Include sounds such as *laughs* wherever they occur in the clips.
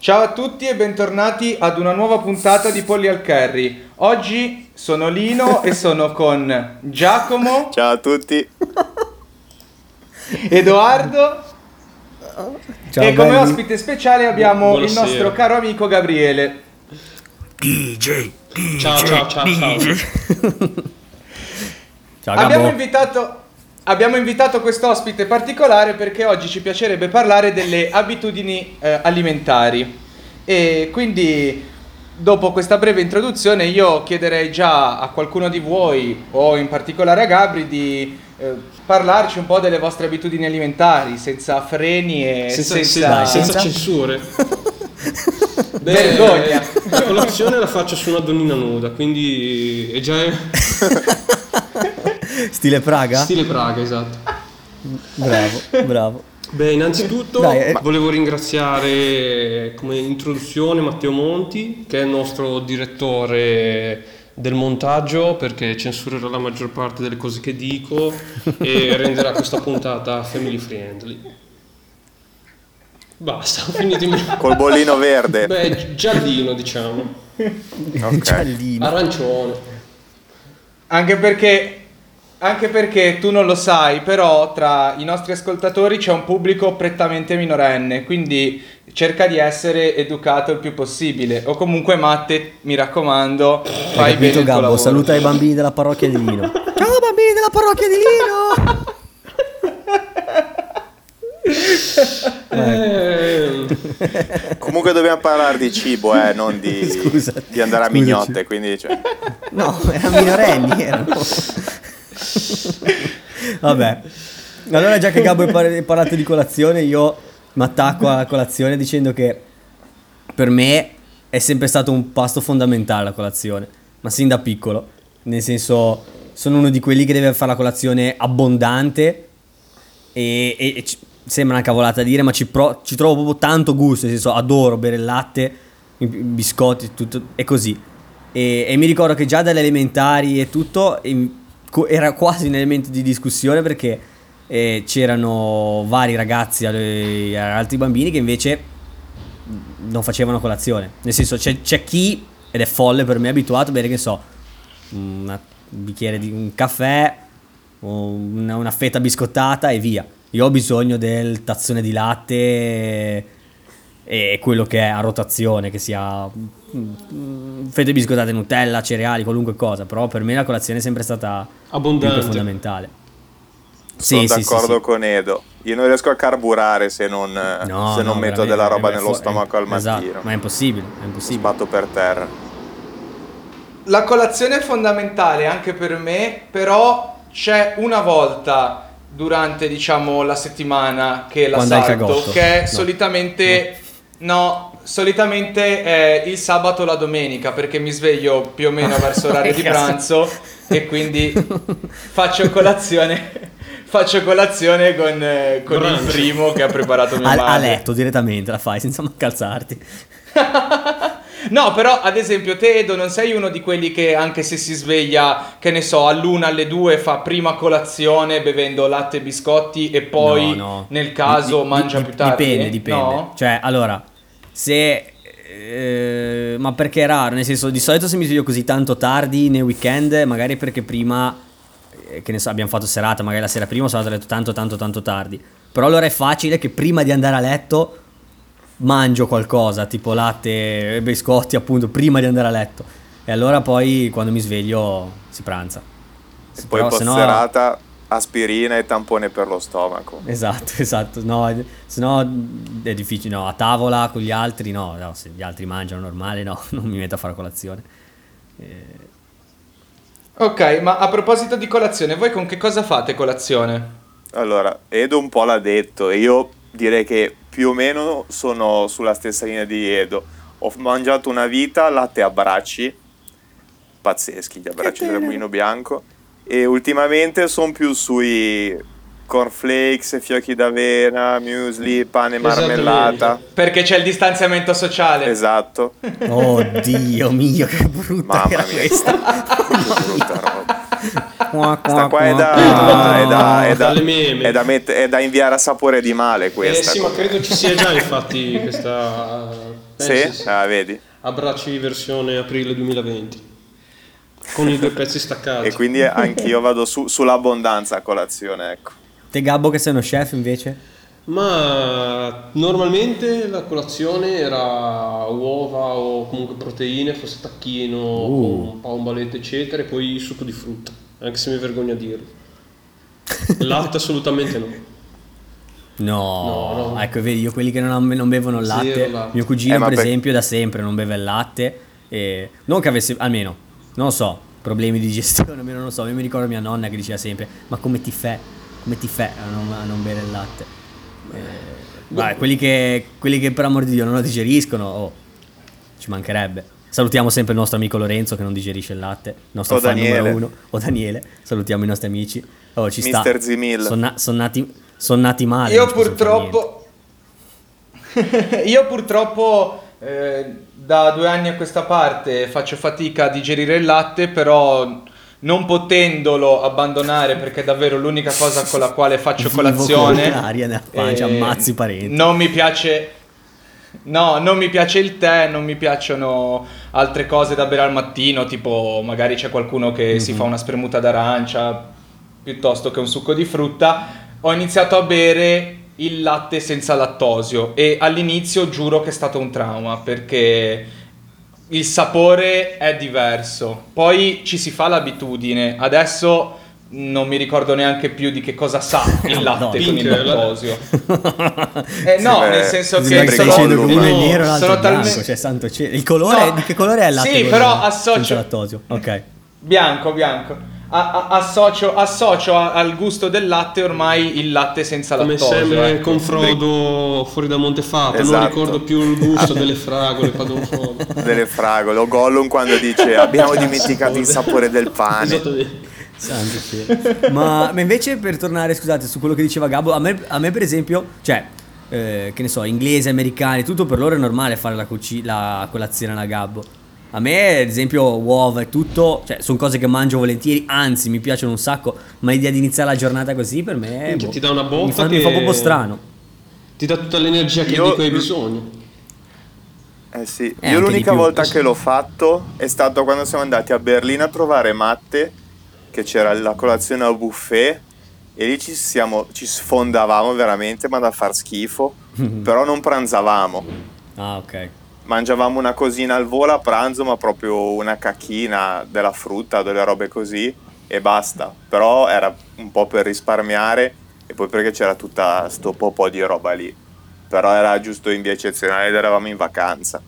Ciao a tutti e bentornati ad una nuova puntata di Polli al Curry. Oggi sono Lino *laughs* e sono con Giacomo, Ciao a tutti. *laughs* Edoardo Ciao, e come belli. ospite speciale abbiamo il Buonasera. nostro caro amico Gabriele. DJ, Ciao, ciao, ciao, ciao. *laughs* Ciao Abbiamo invitato, abbiamo invitato questo ospite particolare perché oggi ci piacerebbe parlare delle abitudini eh, alimentari. E quindi, dopo questa breve introduzione, io chiederei già a qualcuno di voi, o in particolare a Gabri, di eh, parlarci un po' delle vostre abitudini alimentari, senza freni e Senza, senza, se- dai, senza senza- censure. Beh, *laughs* Vergogna. La colazione la faccio su una donnina nuda, quindi è già *laughs* Stile Praga? stile Praga, esatto. Bravo, bravo. Beh, innanzitutto Dai, eh. volevo ringraziare come introduzione Matteo Monti, che è il nostro direttore del montaggio, perché censurerà la maggior parte delle cose che dico e *laughs* renderà questa puntata family friendly. Basta, ho finito in *laughs* Col bollino verde. Beh, giallino diciamo, Ok. *laughs* Giallino. arancione. Anche perché, anche perché tu non lo sai, però tra i nostri ascoltatori c'è un pubblico prettamente minorenne, quindi cerca di essere educato il più possibile. O comunque Matte, mi raccomando, fai bene il Gabbo? Saluta i bambini della parrocchia di Lino. *laughs* Ciao bambini della parrocchia di Lino! Eh, *laughs* Comunque dobbiamo parlare di cibo, eh, non di, Scusa, di andare a scusaci. mignotte, quindi cioè, No, erano minorenni, erano. *laughs* Vabbè. Allora già che Gabbo hai par- hai parlato di colazione, io mi attacco alla colazione dicendo che per me è sempre stato un pasto fondamentale la colazione, ma sin da piccolo. Nel senso, sono uno di quelli che deve fare la colazione abbondante e, e- e sembra una cavolata dire, ma ci, pro- ci trovo proprio tanto gusto, nel senso adoro bere il latte, biscotti, tutto, è così. E, e mi ricordo che già dalle elementari e tutto co- era quasi un elemento di discussione perché eh, c'erano vari ragazzi e altri bambini che invece non facevano colazione. Nel senso, c'è, c'è chi, ed è folle per me, è abituato a bere, che so, un bicchiere di un caffè, una, una fetta biscottata e via. Io ho bisogno del tazzone di latte e, quello che è a rotazione, che sia mm, fette biscottate, Nutella, cereali, qualunque cosa. Però per me la colazione è sempre stata Abbondante. fondamentale. sono Sì, sì, sì, d'accordo sì. con Edo. Io non riesco a carburare se non, No, se non no, metto della roba è- nello è- stomaco al esatto, mattino. ma è impossibile, è impossibile. Sbatto per terra. La colazione è fondamentale anche per me, però c'è una volta durante, diciamo, la settimana che la Quando salto, che è No. solitamente no, solitamente è il sabato o la domenica, perché mi sveglio più o meno *laughs* verso orario di pranzo e quindi faccio colazione *laughs* faccio colazione con, eh, con il primo che ha preparato mia A, a letto direttamente la fai senza manco alzarti. *laughs* No, però ad esempio te Edo non sei uno di quelli che anche se si sveglia, che ne so, all'una, alle due fa prima colazione bevendo latte e biscotti e poi No, no. nel caso di- mangia di- più tardi. Dipende, dipende. No? Cioè, allora, se... eh, ma perché è raro? Nel senso, di solito se mi sveglio così tanto tardi nei weekend, magari perché prima, eh, che ne so, abbiamo fatto serata, magari la sera prima sono andato a letto tanto, tanto, tanto tardi. Però allora è facile che prima di andare a letto mangio qualcosa, tipo latte e biscotti, appunto, prima di andare a letto. E allora poi quando mi sveglio si pranza. E poi Però post no- serata, aspirina e tampone per lo stomaco. Esatto, *laughs* esatto. No, se no è difficile. No, a tavola con gli altri, no, no, se gli altri mangiano normale, no, *laughs* non mi metto a fare colazione. Eh, Ok, ma a proposito di colazione, voi con che cosa fate colazione? Allora, Edo un po' l'ha detto e io direi che più o meno sono sulla stessa linea di Edo. Ho mangiato una vita latte a bracci, pazzeschi gli abbracci del mulino bianco, e ultimamente sono più sui cornflakes, fiocchi d'avena, muesli, pane e Esattamente. marmellata. Perché c'è il distanziamento sociale. Esatto, *laughs* Oh Dio mio, che brutta mamma era mia, questa. che *laughs* brutta roba. Sta qua è da, è da, è da, Dalle meme. è da met- è da inviare a sapore di male Eh questa. sì, ma credo ci sia già *laughs* infatti questa... eh, Sì? Ah, vedi? Abbracci versione aprile 2020. Con i due pezzi staccati. E quindi anch'io vado su- sull'abbondanza a colazione, ecco. Te Gabbo che sei uno chef invece? Ma normalmente la colazione era uova o comunque proteine, fosse tacchino, Uh. un po' un baletto eccetera, e poi succo di frutta, anche se mi vergogno a dirlo. Latte assolutamente no. No, No, no. ecco, vedi, io quelli che non, non bevono il latte, Zero latte. mio cugino Eh, per per- esempio da sempre non beve il latte, e non che avesse, almeno, non lo so, problemi di digestione, almeno *laughs* non lo so, io mi ricordo mia nonna che diceva sempre, ma come ti fa, come ti fa a non, a non bere il latte? Eh, vai, quelli, che, quelli che per amor di Dio non lo digeriscono, oh, ci mancherebbe. Salutiamo sempre il nostro amico Lorenzo che non digerisce il latte, il nostro O fan Daniele. numero uno, o Daniele, salutiamo i nostri amici. Oh, ci sta. Mister Zimil. Sono na- son nati, son nati male. Io purtroppo. *laughs* Io purtroppo eh, da due anni a questa parte faccio fatica a digerire il latte, però non potendolo abbandonare perché è davvero l'unica cosa con la quale faccio Vivo colazione. con l'aria nella pancia, eh, ammazzi parenti. Non mi piace. No, non mi piace il tè, non mi piacciono altre cose da bere al mattino, tipo magari c'è qualcuno che si fa una spremuta d'arancia piuttosto che un succo di frutta. Ho iniziato a bere il latte senza lattosio e all'inizio giuro che è stato un trauma perché il sapore è diverso. Poi ci si fa l'abitudine. Adesso non mi ricordo neanche più di che cosa sa *laughs* il latte con il lattosio. *laughs* Eh, no, beh, nel senso che sono, che uno è no, nero l'altro sono bianco, talmente- cioè santo cielo. Il colore, No. di che colore è il latte? Sì, però associo- lattosio. Ok. bianco, bianco. A- associo, associo a- al gusto del latte ormai il latte senza Come lattosio. sempre ecco. con Frodo fuori da Montefatto, non Esatto. ricordo più il gusto delle fragole Padron Frodo. *laughs* Delle fragole. O Gollum quando dice *laughs* abbiamo dimenticato il sapore del pane. Cielo. ma, ma invece per tornare, scusate, su quello che diceva Gabbo, a me, a me per esempio, cioè, eh, che ne so, inglesi, americani, tutto per loro è normale fare la, cuci- la colazione alla Gabbo. A me, ad esempio, uova e tutto, cioè, sono cose che mangio volentieri, anzi, mi piacciono un sacco, ma l'idea di iniziare la giornata così per me boh, ti dà una botta mi fa, mi che- fa proprio strano. Ti dà tutta l'energia che Io- di cui hai bisogno. Eh sì, Eh, io l'unica più. volta che l'ho fatto è stato quando siamo andati a Berlino a trovare Matte, che c'era la colazione al buffet, e lì ci, siamo, ci sfondavamo veramente, ma da far schifo, *laughs* però non pranzavamo. Ah, ok. Mangiavamo una cosina al volo a pranzo, ma proprio una cacchina della frutta, delle robe così, e basta. Però era un po' per risparmiare, e poi perché c'era tutta sto po' di roba lì. Però era giusto in via eccezionale ed eravamo in vacanza.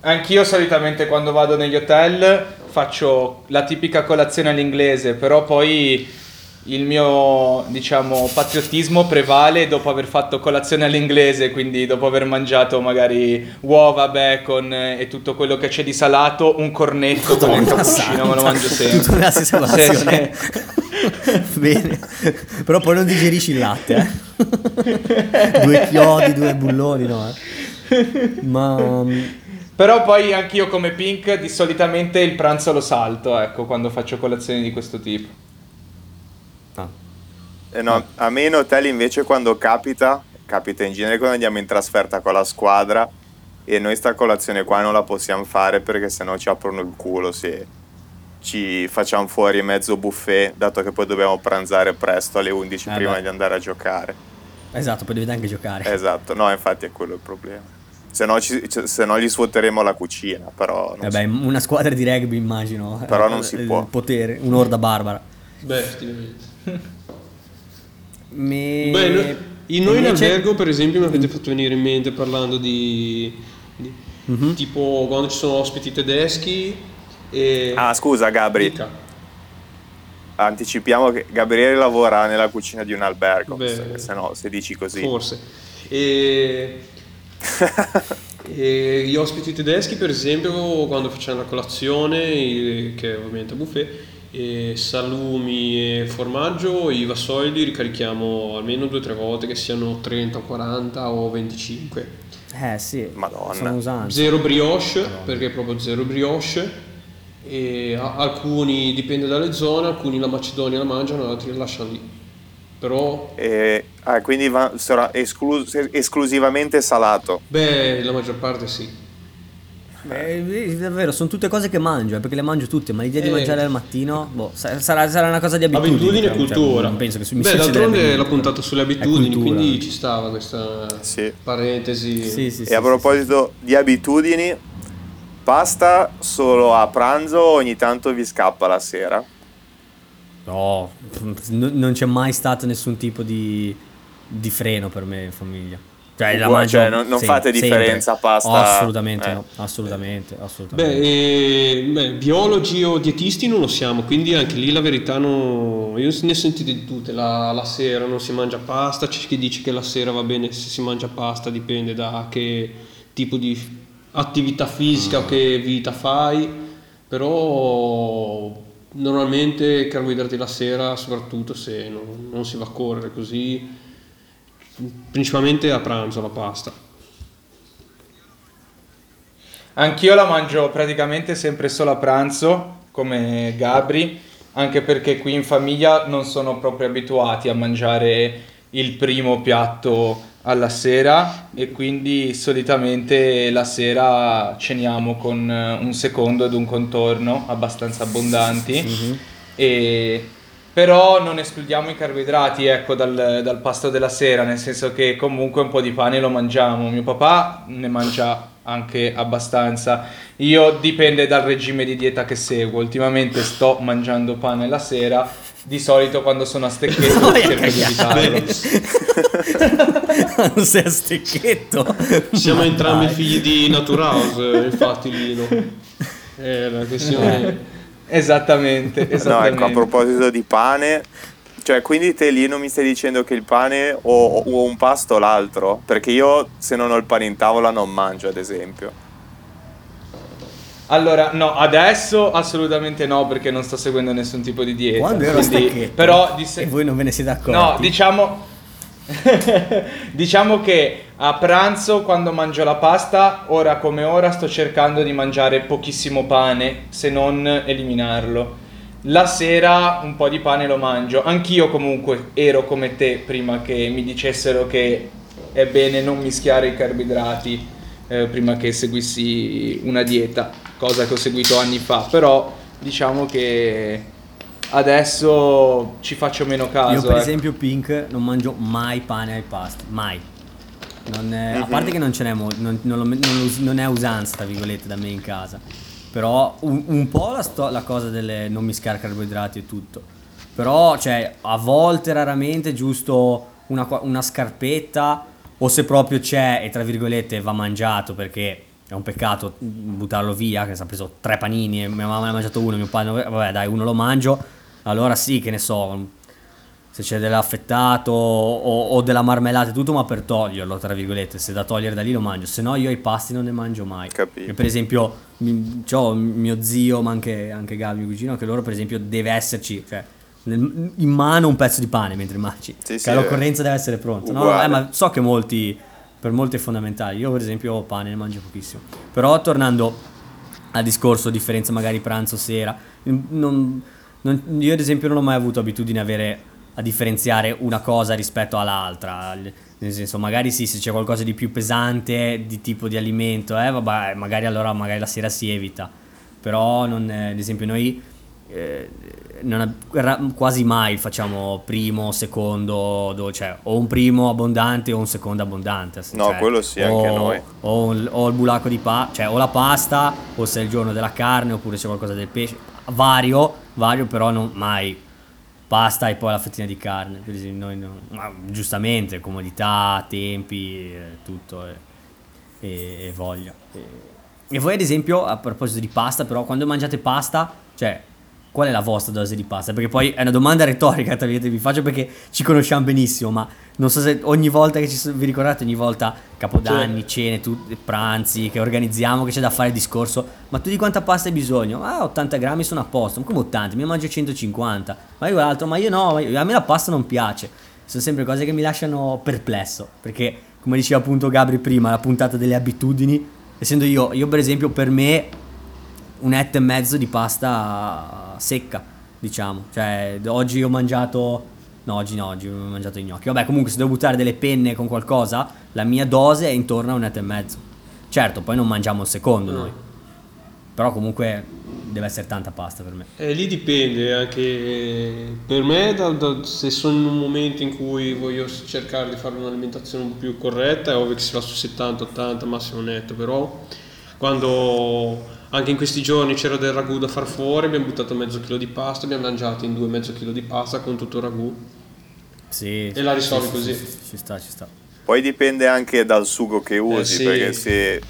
Anch'io solitamente quando vado negli hotel faccio la tipica colazione all'inglese, però poi il mio, diciamo, patriottismo prevale dopo aver fatto colazione all'inglese, quindi dopo aver mangiato magari uova, bacon e tutto quello che c'è di salato, un cornetto con il cappuccino me lo mangio sempre. stessa Sì, colazione. *laughs* Bene. Però poi non digerisci il latte, eh. due chiodi, due bulloni, no, eh. Ma mm, Però poi anch'io come Pink di solitamente il pranzo lo salto, ecco, quando faccio colazioni di questo tipo. Eh no, a me in hotel invece quando capita, capita in genere quando andiamo in trasferta con la squadra e noi sta colazione qua non la possiamo fare perché sennò ci aprono il culo se ci facciamo fuori mezzo buffet, dato che poi dobbiamo pranzare presto alle 11 Eh prima beh. di andare a giocare. esatto, poi dovete anche giocare. Esatto, no, infatti è quello il problema. Se no, ci- cioè, se no gli svuoteremo la cucina, però non Vabbè, una squadra di rugby immagino. Però eh, non si il può. potere, un'orda barbara. Beh, effettivamente. Me... Beh, no- in noi in albergo, per esempio, mi avete fatto venire in mente parlando di, di- Mhm. tipo quando ci sono ospiti tedeschi e Ah, scusa Gabri, Dica. anticipiamo che Gabriele lavora nella cucina di un albergo, Beh. se, se no, se dici così. forse. E, *laughs* e gli ospiti tedeschi, per esempio, quando facciamo la colazione, che è ovviamente a buffet, e salumi e formaggio, i vassoili li ricarichiamo almeno due o tre volte, che siano 30, 40 o 25. Eh sì, Madonna. Zero brioche, perché è proprio zero brioche. E a- alcuni dipende dalle zone, alcuni la Macedonia la mangiano, altri la lasciano lì. Però, E- ah, quindi va- sarà esclu- esclusivamente salato. beh, la maggior parte sì. Eh, è davvero, sono tutte cose che mangio, eh, perché le mangio tutte, ma l'idea di Eh. mangiare al mattino, boh, sa- sarà, sarà una cosa di abitudine. Abitudine e cioè, cultura. non penso che su mi Beh, d'altronde l'ho puntato sulle abitudini, quindi ci stava questa Sì. parentesi. Sì, sì, E sì, a sì, proposito di abitudini, pasta solo a pranzo o ogni tanto vi scappa la sera? No, non c'è mai stato nessun tipo di, di freno per me in famiglia. Cioè, la mangio cioè, non- non sempre, fate differenza sempre. pasta- Oh, assolutamente eh. no, assolutamente, assolutamente. Beh, eh, beh, biologi o dietisti non lo siamo, quindi anche lì la verità no, io ne ho sentite di tutte, la, la sera non si mangia pasta, c'è chi dice che la sera va bene se si mangia pasta, dipende da che tipo di attività fisica o che vita fai, però normalmente carboidrati la sera, soprattutto se non, non si va a correre così, principalmente a pranzo la pasta. Anch'io la mangio praticamente sempre solo a pranzo, come Gabri, anche perché qui in famiglia non sono proprio abituati a mangiare il primo piatto alla sera e quindi solitamente la sera ceniamo con un secondo ed un contorno abbastanza abbondanti. E- però non escludiamo i carboidrati ecco, dal, dal pasto della sera, nel senso che comunque un po' di pane lo mangiamo. Mio papà ne mangia anche abbastanza. Io dipende dal regime di dieta che seguo. Ultimamente sto mangiando pane la sera. Di solito quando sono a *laughs* stecchetto a cerco di evitarlo. non sei a stecchetto. Siamo Ma entrambi dai. figli di Naturhouse, infatti Lino. Eh, la questione... *laughs* Esattamente, No, esattamente. ecco, a proposito di pane, cioè quindi te lì non mi stai dicendo che il pane o, o un pasto o l'altro? Perché io se non ho il pane in tavola non mangio, ad esempio. Allora, no, adesso assolutamente no perché non sto seguendo nessun tipo di dieta. Quando ero a quindi- Però di se- e voi non ve ne siete accorti. No, diciamo *laughs* diciamo che a pranzo quando mangio la pasta, ora come ora sto cercando di mangiare pochissimo pane, se non eliminarlo. La sera un po' di pane lo mangio. Anch'io comunque ero come te prima che mi dicessero che è bene non mischiare i carboidrati eh, prima che seguissi una dieta, cosa che ho seguito anni fa, però diciamo che adesso ci faccio meno caso. Io per ecco. esempio Pink non mangio mai pane ai pasti, mai. Non è- Mhm. A parte che non ce n'è mo- non, non non non è usanza, tra virgolette, da me in casa. Però un, un po' la, sto- la cosa delle non mischiare carboidrati e tutto. Però, cioè, a volte, raramente, giusto una, una scarpetta o se proprio c'è e tra virgolette va mangiato perché è un peccato buttarlo via, che si è preso tre panini e mia mamma ne ha mangiato uno, mio padre, vabbè dai, uno lo mangio, allora sì che ne so, se c'è dell'affettato o, o della marmellata e tutto, ma per toglierlo, tra virgolette, se da togliere da lì lo mangio, se no io i pasti non ne mangio mai. Capito. E per esempio, mi- c'ho mio zio, ma anche, anche Gabi, mio cugino, che loro per esempio deve esserci, cioè nel- in mano un pezzo di pane mentre mangi, Sì, che sì, all'occorrenza deve essere pronto. No, eh, ma so che molti, per molti è fondamentale, io per esempio pane ne mangio pochissimo. Però tornando al discorso differenza magari pranzo-sera, non- non- io ad esempio non ho mai avuto abitudine a avere a differenziare una cosa rispetto all'altra. Nel senso, magari sì, se c'è qualcosa di più pesante, di tipo di alimento, eh, vabbè, magari allora magari la sera si evita. Però, non, eh, ad esempio, noi eh, non quasi mai facciamo primo, secondo, do- cioè o un primo abbondante o un secondo abbondante. No, cioè, quello sì, anche o- noi. O, il- o il bulacco di pasta, cioè o la pasta, o se è il giorno della carne, oppure c'è qualcosa del pesce. Vario, vario, però non mai pasta e poi la fettina di carne. Esempio, noi no- ma giustamente, comodità, tempi, eh, tutto e, e- e voglia. E, e voi, ad esempio, a proposito di pasta, però, quando mangiate pasta, cioè, qual è la vostra dose di pasta? Perché poi è una domanda retorica, tra virgolette, vi faccio perché ci conosciamo benissimo, ma non so se ogni volta che ci so- vi ricordate, ogni volta capodanni, cene, tu- pranzi che organizziamo, che c'è da fare il discorso, ma tu di quanta pasta hai bisogno? Ah, 80 grammi sono a posto, ma come 80? Mi mangio 150, ma io quell'altro, ma io no, ma io- a me la pasta non piace. Sono sempre cose che mi lasciano perplesso, perché come diceva appunto Gabri prima, la puntata delle abitudini, essendo io, io per esempio per me un etto e mezzo di pasta secca, diciamo. Cioè, oggi ho mangiato... No, oggi no, oggi ho mangiato i gnocchi. Vabbè, comunque se devo buttare delle penne con qualcosa, la mia dose è intorno a un etto e mezzo. Certo, poi non mangiamo il secondo noi. Però comunque deve essere tanta pasta per me. Eh, lì dipende anche per me, da- da- se sono in un momento in cui voglio cercare di fare un'alimentazione un po' più corretta, è ovvio che si va su 70-80 massimo netto, però quando anche in questi giorni c'era del ragù da far fuori, abbiamo buttato mezzo chilo di pasta, abbiamo mangiato in due mezzo chilo di pasta con tutto il ragù. Sì. E la risolvi sì, così. sì, ci sta, ci sta. Poi dipende anche dal sugo che usi, sì. perché se,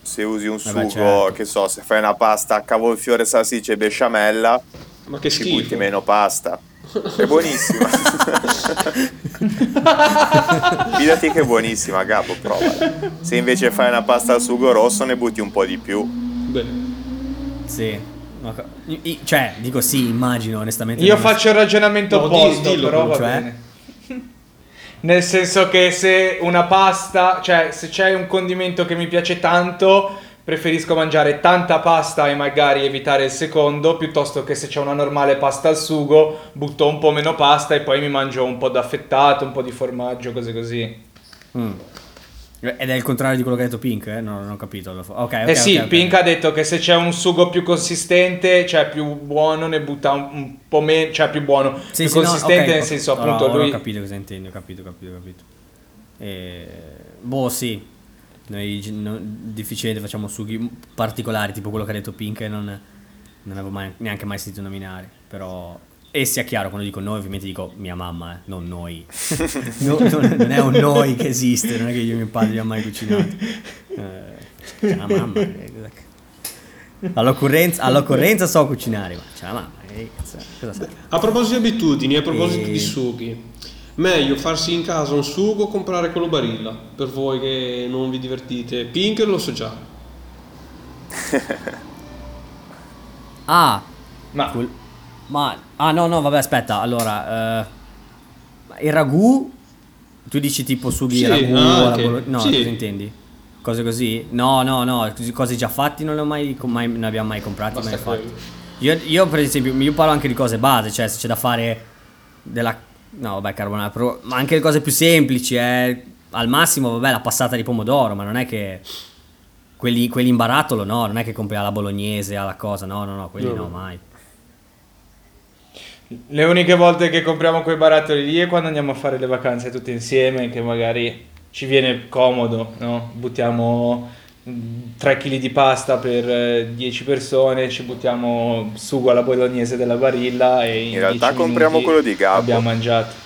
se usi un sugo, Vabbè, certo. che so, se fai una pasta a cavolfiore, salsiccia e besciamella, Ma che ci schifo. butti meno pasta. È buonissima. *laughs* Fidati che è buonissima, Gabbo, prova. Se invece fai una pasta al sugo rosso ne butti un po' di più. Beh, Sì. I- Cioè, dico sì, immagino onestamente. Io faccio il ragionamento No, opposto, dillo, però va cioè? bene. Nel senso che se una pasta, cioè se c'è un condimento che mi piace tanto, preferisco mangiare tanta pasta e magari evitare il secondo, piuttosto che se c'è una normale pasta al sugo, butto un po' meno pasta e poi mi mangio un po' d'affettato, un po' di formaggio, cose così. Mm. Ed è il contrario di quello che ha detto Pink, eh? No, non ho capito. Ok, ok. eh sì, ok, ok. Pink ha detto che se c'è un sugo più consistente, cioè più buono, ne butta un, po' meno, cioè più buono, Sì, più sì, no, consistente ok, nel senso no, appunto no, lui... Ho capito cosa intendi, ho capito, ho capito, ho capito. E... Boh, sì. Noi no- difficilmente facciamo sughi particolari, tipo quello che ha detto Pink, e non, non avevo mai- neanche mai sentito nominare. Però... E sia chiaro, quando dico noi, ovviamente dico mia mamma, eh, non noi. *laughs* No, non, non è un noi che esiste, non è che io e mio padre abbiamo mai cucinato. Eh, c'è la mamma. eh, che- All'occorrenza, all'occorrenza so cucinare, ma c'è la mamma. eh, cosa a proposito di abitudini, a proposito E- di sughi, meglio farsi in casa un sugo o comprare quello barilla? Per voi che non vi divertite. Pink lo so già. Ah, Ma quel- ma ah no no vabbè aspetta allora eh, il ragù tu dici tipo sughi Sì, ragù ah, alla ok. bolo- no Sì. cosa intendi cose così no no no cose già fatti non le ho mai, mai ne abbiamo mai comprati Basta mai quello. io, io per esempio io parlo anche di cose base cioè se c'è da fare della no vabbè carbonara però, ma anche le cose più semplici eh, al massimo vabbè la passata di pomodoro ma non è che quelli, quelli in barattolo no non è che compri alla bolognese alla cosa no no no quelli no no. mai Le uniche volte che compriamo quei barattoli lì è quando andiamo a fare le vacanze tutti insieme, che magari ci viene comodo, no? Buttiamo 3 kg di pasta per eh, 10 persone, ci buttiamo sugo alla bolognese della barilla e in, In realtà 10 compriamo quello di Gabbo. Abbiamo mangiato.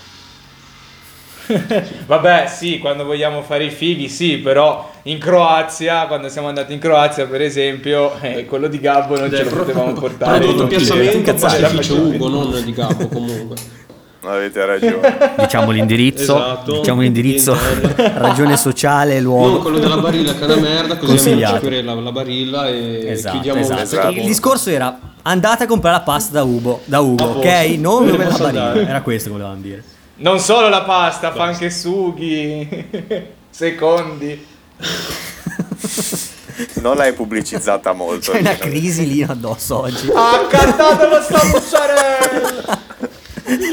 *laughs* Vabbè, sì, quando vogliamo fare i fighi, sì, però in Croazia, quando siamo andati in Croazia, per esempio, eh, quello di Gabbo non ce lo potevamo portare. Prodotto non ti piazzamento pastificio Ugo, non di Gabbo comunque. *laughs* Avete ragione. diciamo l'indirizzo, Esatto. diciamo l'indirizzo, ragione sociale, Non luogo. quello della barilla che è una merda, così querela la barilla e Esatto, chiudiamo esatto. Esatto. Il discorso era andate a comprare la pasta da Ugo, da Ugo ok? Non Dove dove la barilla. andare? Era questo che volevamo dire. Non solo la pasta, fa anche sughi. *laughs* Secondi. *laughs* Non l'hai pubblicizzata molto. C'è una crisi lì addosso oggi. Ha cantato lo sta mozzarella!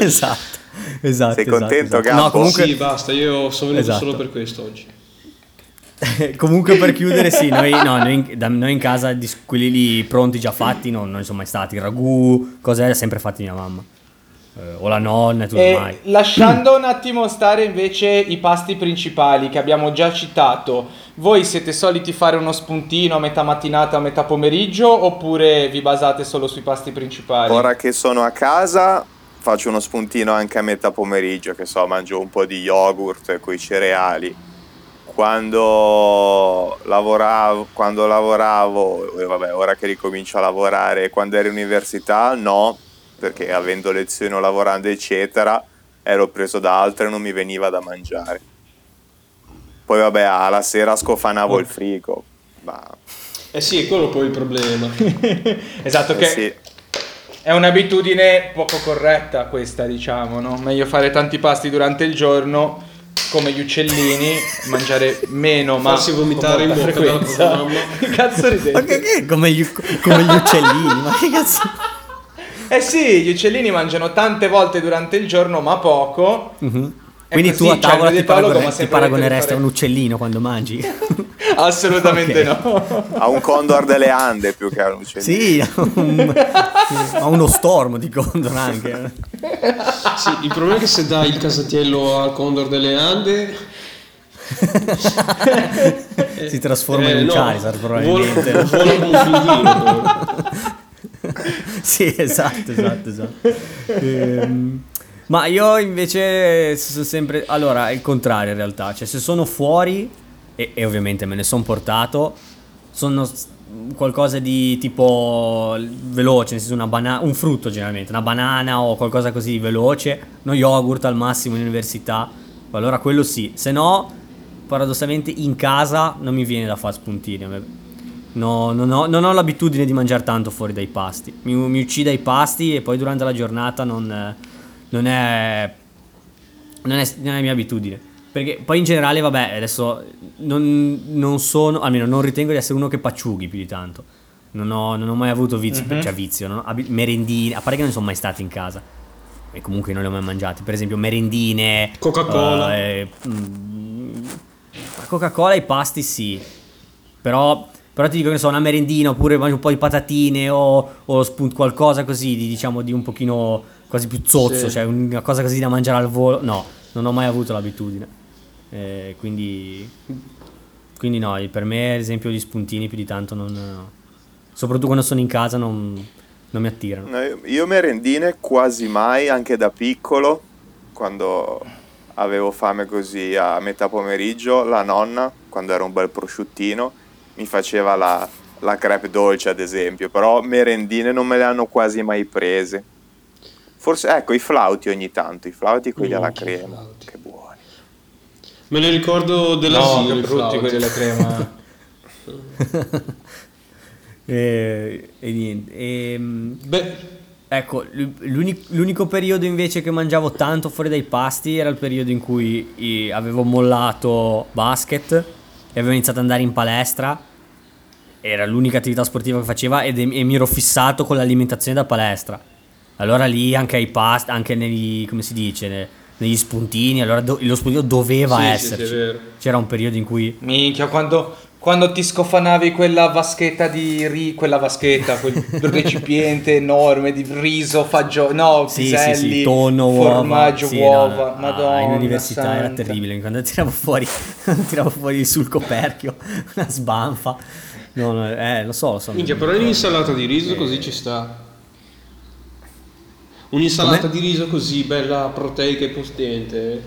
*laughs* esatto. Esatto. Sei esatto, contento, esatto. Gabbo? No, comunque, Sì, basta, io sono venuto Esatto. solo per questo oggi. *laughs* comunque per chiudere, sì, noi, no, noi, in, da- noi in casa di quelli lì pronti già fatti non, non sono mai stati. Ragù, cos'è? Sempre fatti mia mamma. Eh, o la nonna e tutto E mai. lasciando un attimo stare invece i pasti principali che abbiamo già citato, voi siete soliti fare uno spuntino a metà mattinata, a metà pomeriggio oppure vi basate solo sui pasti principali? Ora che sono a casa faccio uno spuntino anche a metà pomeriggio, che so, mangio un po' di yogurt con i cereali. Quando lavoravo, quando lavoravo, vabbè, ora che ricomincio a lavorare, quando ero in università, no, perché avendo lezioni o lavorando, eccetera, ero preso da altre e non mi veniva da mangiare. Poi vabbè, alla sera scofanavo il frigo. Ma Eh sì, è quello poi il problema. *laughs* esatto, eh che sì. è un'abitudine poco corretta questa, diciamo, no? Meglio fare tanti pasti durante il giorno come gli uccellini, mangiare meno ma Farsi vomitare in bocca frequenza. *laughs* Che cazzo ridete? Ma che, che- come, gli, come gli uccellini, ma che cazzo? Eh sì, gli uccellini mangiano tante volte durante il giorno ma poco. È Quindi così, tu a cioè, tavola ti, paragone- ti paragoneresti a un uccellino quando mangi? *laughs* Assolutamente *laughs* Ok. no. A un condor delle Ande più che a un uccellino. sì, a, un- a uno stormo di condor anche. Sì, il problema è che se dai il casatiello al Condor delle Ande si trasforma eh, in un no, Charizard probabilmente. Vola, un. *laughs* *laughs* sì, esatto, esatto, esatto. Ehm, ma io invece sono sempre... Allora, è il contrario in realtà. Cioè, se sono fuori, e, e ovviamente me ne sono portato, sono qualcosa di tipo veloce, nel senso una bana- un frutto generalmente, una banana o qualcosa così veloce, uno yogurt al massimo in università, allora quello sì. Se no, paradossalmente in casa non mi viene da fare spuntini. No, non, ho, non ho l'abitudine di mangiare tanto fuori dai pasti. Mi, mi uccide i pasti e poi durante la giornata non, non è, non, è, non è mia abitudine. Perché poi in generale, vabbè, adesso non, non sono, almeno non ritengo di essere uno che pacciughi più di tanto. Non ho, non ho mai avuto vizio, cioè vizio, non ho- abi- merendine, a parte che non sono mai stati in casa. E comunque non li ho mai mangiati. Per esempio, merendine, Coca-Cola. eh, mm, la Coca-Cola e i pasti sì. Però, però ti dico che ne so, una merendina oppure mangi un po' di patatine o, o spunt- qualcosa così, di, diciamo, di un pochino quasi più zozzo, Sì. cioè una cosa così da mangiare al volo. No, non ho mai avuto l'abitudine. Eh, quindi, quindi no, per me ad esempio gli spuntini più di tanto non... Soprattutto quando sono in casa non, non mi attirano. No, io- io merendine quasi mai, anche da piccolo, quando avevo fame così a metà pomeriggio, la nonna, quando era un bel prosciuttino, mi faceva la, la crepe dolce ad esempio, però merendine non me le hanno quasi mai prese. Forse, ecco, i flauti ogni tanto, i flauti quelli alla crema, flauti. che buoni. Me ne ricordo No, dell'asilo. che i brutti flauti. quelli della crema. *laughs* E, e niente. Ehm, Beh, Ecco, l- l'uni- l'unico periodo invece che mangiavo tanto fuori dai pasti era il periodo in cui eh, avevo mollato basket e avevo iniziato ad andare in palestra. Era l'unica attività sportiva che faceva ed- e mi ero fissato con l'alimentazione da palestra. Allora lì anche ai pasti, anche negli, come si dice, ne- negli spuntini, allora do- lo spuntino doveva Sì, sì, esserci. sì, è vero. C'era un periodo in cui Minchia, quando, quando ti scofanavi quella vaschetta di ri, quella vaschetta, quel *laughs* recipiente enorme di riso, fagiolo, no, Sì, piselli, sì, sì, tonno, uova. formaggio, Sì, no, uova, no, madonna In università era santa. terribile, quando tiravo fuori, *laughs* tiravo fuori sul coperchio, *laughs* una sbanfa. No, no, eh, lo so, lo so. minchia, però l'insalata di riso così ci sta. Un'insalata Com'è? di riso così bella proteica e potente.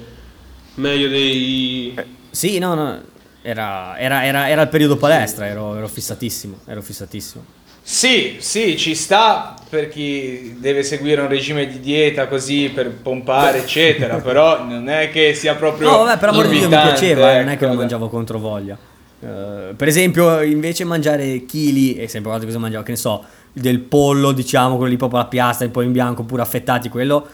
Meglio dei. Sì, no, no, era, era, era, era il periodo palestra, ero, ero fissatissimo, ero fissatissimo. Sì, sì, ci sta per chi deve seguire un regime di dieta così per pompare, eccetera, *laughs* però non è che sia proprio No, vabbè, per amor di Dio mi piaceva, eh, non è ecco, che lo dai. mangiavo contro voglia. Eh, per esempio, invece mangiare chili, e sempre guardate cosa mangiavo, che ne so, del pollo, diciamo, quello lì proprio alla piastra, e poi in bianco, pure affettati, quello,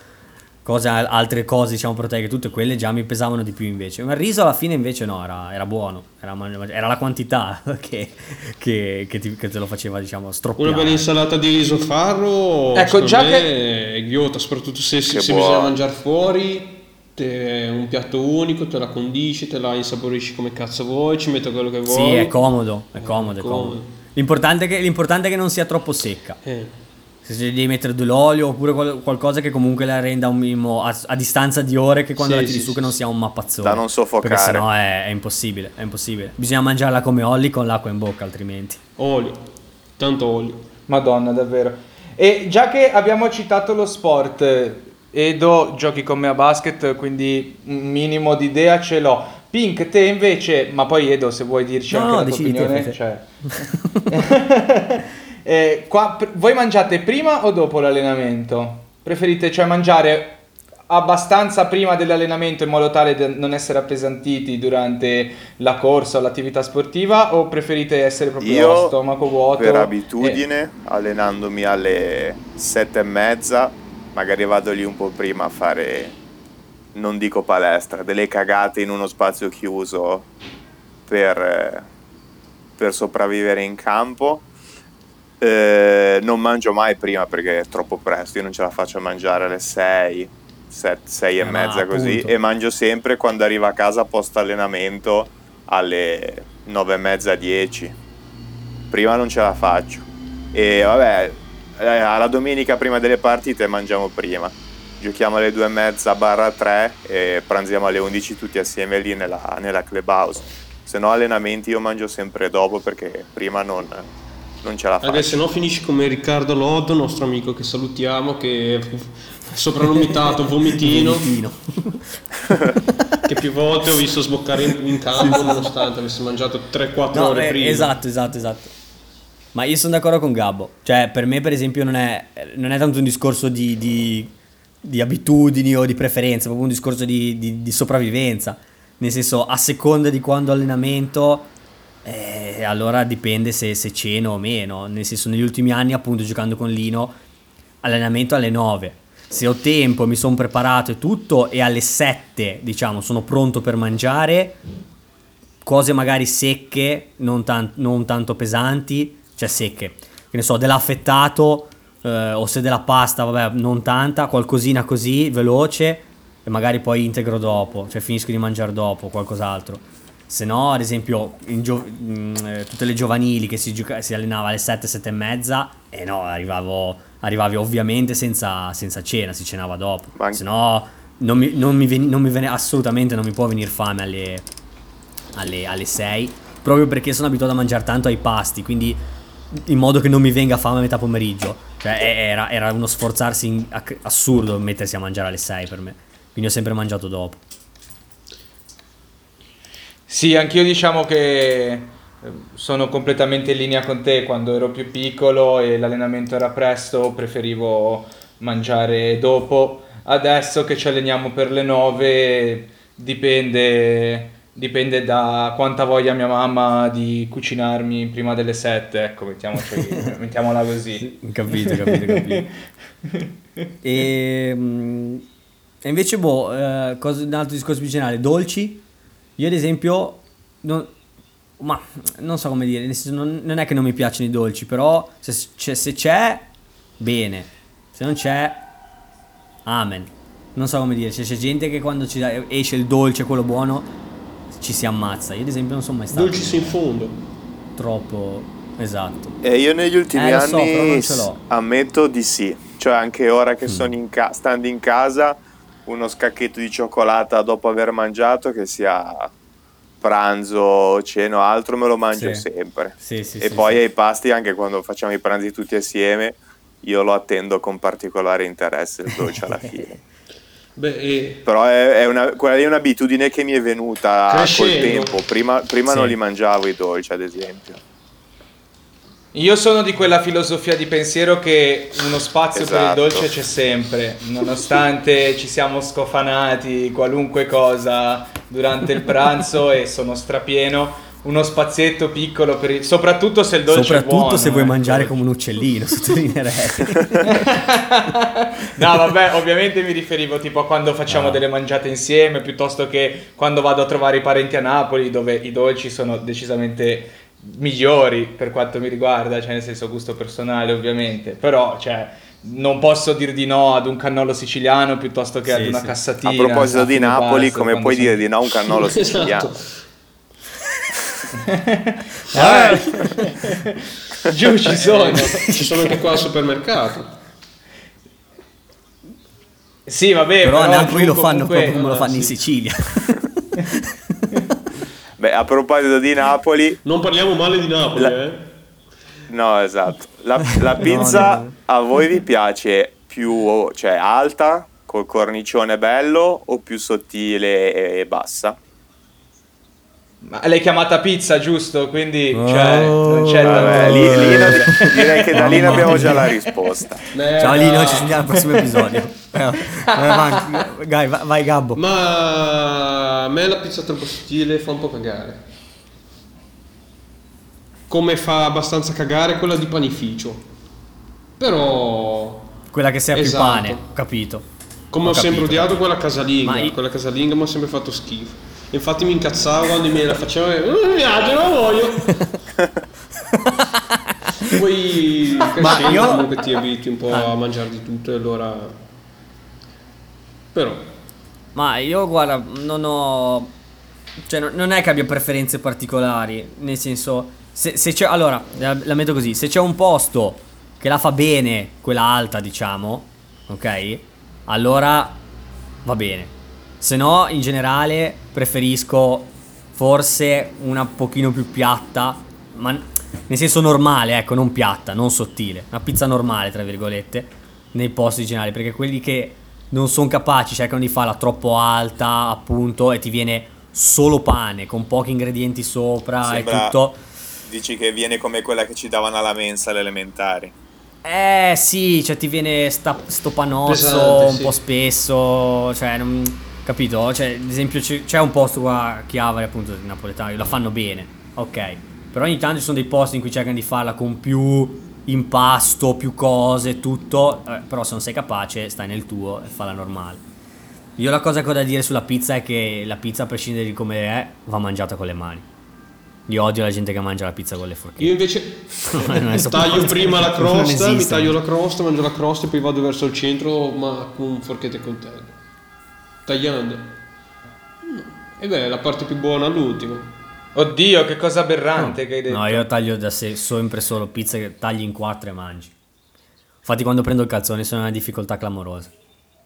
cose, altre cose, diciamo, proteiche, tutte quelle già mi pesavano di più invece. Ma il riso alla fine invece no, era, era buono, era, era la quantità *laughs* che, che, che ti- che te lo faceva, diciamo, stroppiare. Una bella insalata di riso farro. Ecco, già me che- è ghiotta, soprattutto se, se, se bisogna mangiare fuori. Te, un piatto unico, te la condisci, te la insaporisci come cazzo vuoi, ci metto quello che vuoi. Sì, è comodo, è comodo, è comodo. comodo. L'importante è che, l'importante è che non sia troppo secca. Eh. Se devi mettere dell'olio oppure qual- qualcosa che comunque la renda un minimo a, a distanza di ore che quando Sì, la tiri sì, su sì, che non sia un mappazzone. Da non soffocare. Perché sennò è, è impossibile, è impossibile. Bisogna mangiarla come Olli con l'acqua in bocca altrimenti. Olio, tanto olio. Madonna, davvero. E già che abbiamo citato lo sport, eh, Edo giochi con me a basket, quindi un minimo di idea ce l'ho. Pink, te invece, ma poi Edo se vuoi dirci No, anche no, la tua te, opinione, fai cioè... *laughs* *laughs* Eh, qua, pr- voi mangiate prima o dopo l'allenamento? Preferite cioè mangiare abbastanza prima dell'allenamento in modo tale da non essere appesantiti durante la corsa o l'attività sportiva o preferite essere proprio a Io, stomaco vuoto? per e- abitudine, allenandomi alle sette e mezza, magari vado lì un po' prima a fare non dico palestra, delle cagate in uno spazio chiuso per, per sopravvivere in campo. Eh, non mangio mai prima perché è troppo presto, io non ce la faccio a mangiare alle 6, 6 e Eh, mezza così appunto. e mangio sempre quando arrivo a casa post allenamento alle 9 e mezza 10 prima non ce la faccio e vabbè eh, alla domenica prima delle partite mangiamo prima giochiamo alle 2 e mezza barra 3 e pranziamo alle 11 tutti assieme lì nella, nella clubhouse se no allenamenti io mangio sempre dopo perché prima non, non ce la faccio se no finisci come Riccardo Loddo, nostro amico che salutiamo, che è soprannominato *laughs* Vomitino, Vomitino. che più volte ho visto sboccare in, *laughs* in campo nonostante avesse mangiato 3-4 No, ore eh, prima. esatto, esatto, esatto. Ma io sono d'accordo con Gabbo. Cioè, per me, per esempio, non è, non è tanto un discorso di, di- di abitudini o di preferenze, è proprio un discorso di, di- sopravvivenza. Nel senso, a seconda di quando allenamento, eh, allora dipende se, se ceno o meno. Nel senso, negli ultimi anni, appunto, giocando con Lino, allenamento alle 9. Se ho tempo, mi sono preparato e tutto, e alle 7, diciamo, sono pronto per mangiare, cose magari secche, non, tan- non tanto pesanti, cioè secche, che ne so, dell'affettato eh, o se della pasta, vabbè, non tanta, qualcosina così, veloce, e magari poi integro dopo, cioè finisco di mangiare dopo, qualcos'altro. Se no, ad esempio, gio- mm, eh, tutte le giovanili che si, gioca- si allenava alle 7, 7 e mezza, e no, arrivavo, arrivavi ovviamente senza, senza cena, si cenava dopo. Ma- Se no, non mi, non mi veni- non mi vene- assolutamente non mi può venire fame alle, alle, alle 6 proprio perché sono abituato a mangiare tanto ai pasti quindi in modo che non mi venga fame a metà pomeriggio cioè e- era, era uno sforzarsi in- assurdo mettersi a mangiare alle 6 per me quindi ho sempre mangiato dopo Sì, anch'io diciamo che eh, sono completamente in linea con te. Quando ero più piccolo e l'allenamento era presto, preferivo mangiare dopo. Adesso che ci alleniamo per le 9, dipende, dipende da quanta voglia mia mamma di cucinarmi prima delle 7. Ecco, *laughs* mettiamola così. capito capito capito *laughs* e, mm, e invece boh eh, cosa, un altro discorso più generale dolci io ad esempio non, ma non so come dire nel senso, non, non è che non mi piacciono i dolci però se c'è, se c'è bene se non c'è amen non so come dire c'è, c'è gente che quando ci dà- esce il dolce quello buono ci si ammazza io ad esempio non sono mai stato Dolcis in fondo. troppo esatto E io negli ultimi Eh, lo so, però anni non ce l'ho. ammetto di sì, cioè anche ora che Mm. sono in ca- stando in casa, uno scacchetto di cioccolata dopo aver mangiato, che sia pranzo, cena o altro, me lo mangio Sì. sempre. Sì, sì, e sì, poi sì. ai pasti, anche quando facciamo i pranzi tutti assieme, io lo attendo con particolare interesse il dolce alla *laughs* fine. Beh, e Però è, è una, è un'abitudine che mi è venuta Crescendo. col tempo. Prima, prima Sì. non li mangiavo i dolci, ad esempio. Io sono di quella filosofia di pensiero che uno spazio per il Esatto. dolce c'è sempre, nonostante ci siamo scofanati qualunque cosa durante il pranzo e sono strapieno, uno spazietto piccolo per il... soprattutto se il dolce Soprattutto è buono. se vuoi ecco. mangiare come un uccellino, *laughs* sottolineerei. *laughs* no, vabbè, ovviamente mi riferivo tipo a quando facciamo Ah. delle mangiate insieme, piuttosto che quando vado a trovare i parenti a Napoli, dove i dolci sono decisamente migliori per quanto mi riguarda, cioè nel senso gusto personale ovviamente, però cioè non posso dir di no ad un cannolo siciliano piuttosto che ad Sì, una sì. cassatina. A proposito di Napoli, come puoi sono- dire di no a un cannolo *laughs* siciliano? Eh, Giù ci sono. ci sono anche qua al supermercato. Sì, vabbè, Però a però Napoli giù lo fanno comunque- proprio come lo fanno in sì. Sicilia. *laughs* Beh, a proposito di Napoli, Non parliamo male di Napoli, La- eh. no, esatto. La, la *laughs* pizza no. a voi vi piace più, cioè, alta, col cornicione bello, o più sottile e bassa? Ma l'hai chiamata pizza, giusto? Quindi cioè, Oh. non c'è Vabbè, tanto- lì, lì no- *laughs* direi che da lì ne Mamma abbiamo già la risposta. Eh, Ciao Lino, ci sentiamo al prossimo *laughs* episodio. Vai vai, Gabbo. Ma a me la pizza troppo sottile fa un po' cagare. Come fa abbastanza cagare quella di panificio. Però Quella che sei a più Esatto. pane, ho capito. Come ho, Ho sempre capito, odiato capito. quella casalinga, Ma quella casalinga mi ha sempre fatto schifo. Infatti mi incazzavo quando me la facevano e non mi piace, non voglio. *laughs* Poi crescendo io- comunque ti abitui un po' Ah. a mangiare di tutto e allora... Però... Ma io guarda, non ho. Cioè, non- è che abbia preferenze particolari. Nel senso, se, se c'è. Allora, la, la metto così: se c'è un posto che la fa bene, quella alta, diciamo, ok? Allora va bene. Se no, in generale, preferisco forse una pochino più piatta, ma nel senso normale, ecco, non piatta, non sottile. Una pizza normale, tra virgolette, nei posti generali, perché quelli che non sono capaci cercano di farla troppo alta, appunto, e ti viene solo pane con pochi ingredienti sopra Sembra- e tutto. Dici che viene come quella che ci davano alla mensa alle elementari. Eh sì, cioè ti viene sta, sto panozzo Pesante, un sì. po' spesso, cioè non, capito? Cioè, ad esempio c'è, un posto qua a Chiavari appunto napoletano, la fanno bene, ok. Però ogni tanto ci sono dei posti in cui cercano di farla con più impasto, più cose, tutto, eh, però se non sei capace stai nel tuo e falla normale. Io la cosa che ho da dire sulla pizza è che la pizza a prescindere di come è va mangiata con le mani. Io odio la gente che mangia la pizza con le forchette. Io invece *laughs* è *laughs* taglio prima la crosta, mi taglio la crosta, mangio la crosta e poi vado verso il centro ma con forchette e coltello. Tagliando. No. E beh, la parte più buona all'ultimo. Oddio, che cosa aberrante che hai detto. No, io taglio da se- sempre solo pizza che tagli in quattro e mangi. Infatti quando prendo il calzone sono in una difficoltà clamorosa. *laughs*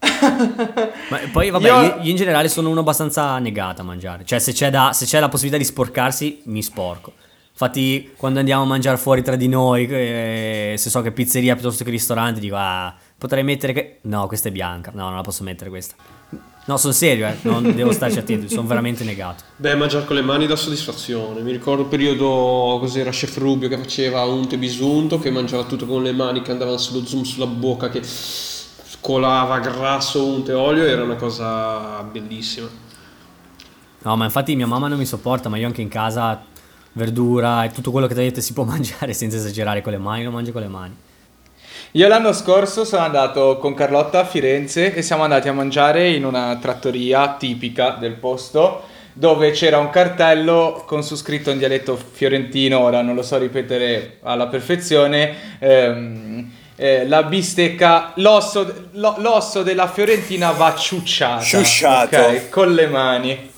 Ma poi vabbè, Io- io... io in generale sono uno abbastanza negato a mangiare. Cioè se c'è, da- se c'è la possibilità di sporcarsi, mi sporco. Infatti quando andiamo a mangiare fuori tra di noi, eh, se so che pizzeria piuttosto che ristorante, dico ah, potrei mettere... che-" No, questa è bianca. No, non la posso mettere questa. No, sono serio, eh. non devo starci attento, sono veramente negato. Beh, mangiare con le mani dà soddisfazione. Mi ricordo il periodo, cos'era, Chef Rubio che faceva unto e bisunto, che mangiava tutto con le mani, che andavano sullo zoom sulla bocca, che colava grasso, unto e olio, era una cosa bellissima. No, ma infatti mia mamma non mi sopporta, ma io anche in casa verdura e tutto quello che vedete si può *laughs* mangiare senza esagerare con le mani, lo mangio con le mani. Io l'anno scorso sono andato con Carlotta a Firenze e siamo andati a mangiare in una trattoria tipica del posto dove c'era un cartello con su scritto in dialetto fiorentino, ora non lo so ripetere alla perfezione, ehm, eh, la bistecca, l'osso, lo- l'osso della fiorentina va ciucciata, Ciusciato. ok, con le mani.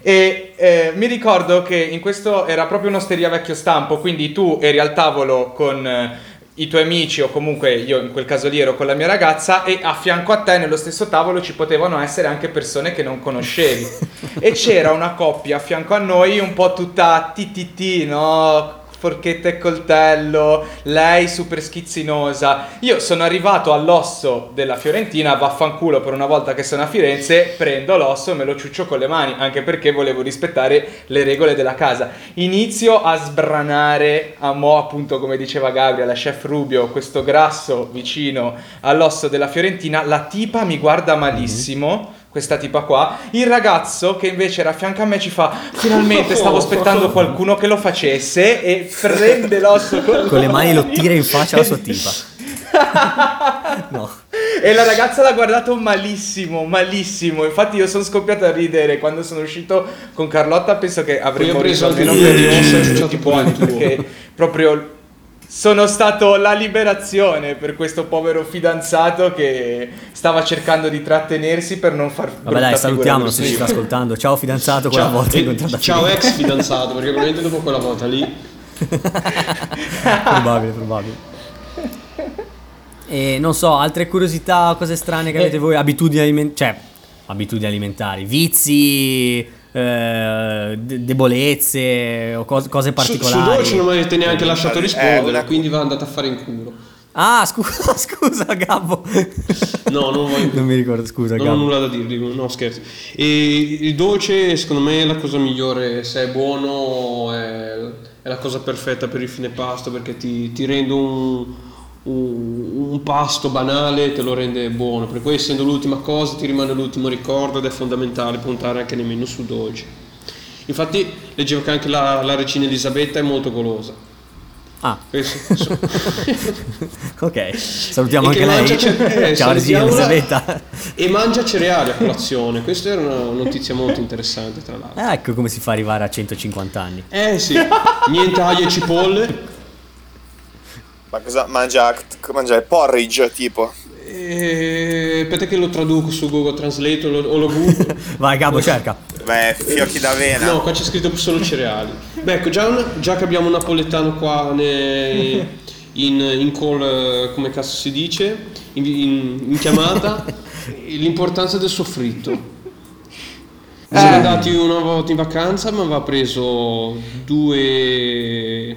E eh, mi ricordo che in questo era proprio un'osteria vecchio stampo, quindi tu eri al tavolo con i tuoi amici o comunque io in quel caso lì ero con la mia ragazza e a fianco a te nello stesso tavolo ci potevano essere anche persone che non conoscevi. *laughs* e c'era una coppia a fianco a noi un po' tutta TTT, no? Forchetta e coltello, lei super schizzinosa. Io sono arrivato all'osso della Fiorentina, vaffanculo per una volta che sono a Firenze, prendo l'osso e me lo ciuccio con le mani, anche perché volevo rispettare le regole della casa. Inizio a sbranare a mo' appunto come diceva Gabriele, la chef Rubio, questo grasso vicino all'osso della Fiorentina, la tipa mi guarda malissimo. Questa tipa qua, il ragazzo che invece era a fianco a me ci fa finalmente stavo *laughs* aspettando qualcuno che lo facesse e prende l'osso con, Con le mani lo tira in faccia alla sua *laughs* tipa. *laughs* No. E la ragazza l'ha guardato malissimo, malissimo. Infatti io sono scoppiato a ridere quando sono uscito con Carlotta. Penso che avremmo riso preso almeno anche per i ho minuti ciucciato buoni, pure il tuo. perché proprio sono stato la liberazione per questo povero fidanzato che stava cercando di trattenersi per non far Vabbè dai, salutiamolo se ci sta ascoltando. Ciao fidanzato, quella volta eh, ciao ex fidanzato, perché probabilmente dopo quella volta lì. *laughs* Probabile, probabile. E non so, altre curiosità, cose strane che avete voi, abitudini alimentari, cioè abitudini alimentari, vizi, eh, de- debolezze o cos- cose su, su particolari. dolce non mi avete neanche lasciato Eh, rispondere, una- quindi va andata a fare in culo. Ah, scusa, *laughs* scusa Gabbo. No, non voglio Non mi ricordo, scusa Non ho Gabbo. nulla da dirgli, no scherzo. E il dolce, secondo me, è la cosa migliore. Se è buono, è, è la cosa perfetta per il fine pasto perché ti, ti rende un, un, un pasto banale, te lo rende buono. Per cui, essendo l'ultima cosa, ti rimane l'ultimo ricordo ed è fondamentale puntare anche nemmeno sul dolce. Infatti, leggevo che anche la, la regina Elisabetta è molto golosa. Ah, so- *laughs* ok. Salutiamo che anche lei. eh, *laughs* Ciao Regina. Elisabetta. e mangia cereali a colazione. Questa era una notizia molto interessante, tra l'altro. Ah, ecco come si fa arrivare a 150 anni. Eh sì, niente aglio e cipolle. Ma cosa mangia? Mangia il porridge tipo? E... Aspetta che lo traduco su Google Translate o lo, o lo Google. *laughs* Vai Gabbo, cerca. Beh, fiocchi d'avena. No, qua c'è scritto solo cereali. Beh, ecco, già, un- già che abbiamo un napoletano qua ne- in, in call, eh, come cazzo si dice, in, in- in chiamata, *laughs* l'importanza del soffritto. Siamo andati una volta in vacanza, mi aveva preso due,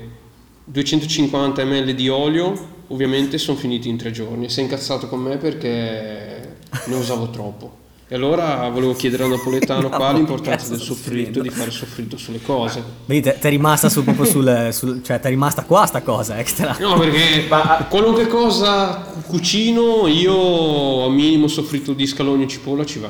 250 ml di olio, ovviamente sono finiti in tre giorni. Si è incazzato con me perché ne usavo troppo. E allora volevo chiedere al napoletano qua *laughs* No, l'importanza cazzo del soffritto, di fare soffritto sulle cose. Vedi, te- ti è rimasta su, proprio sul, sul- Cioè, ti è rimasta qua sta cosa, extra. No, perché Ma- qualunque cosa cucino, io al minimo soffritto di scalogno e cipolla ci va.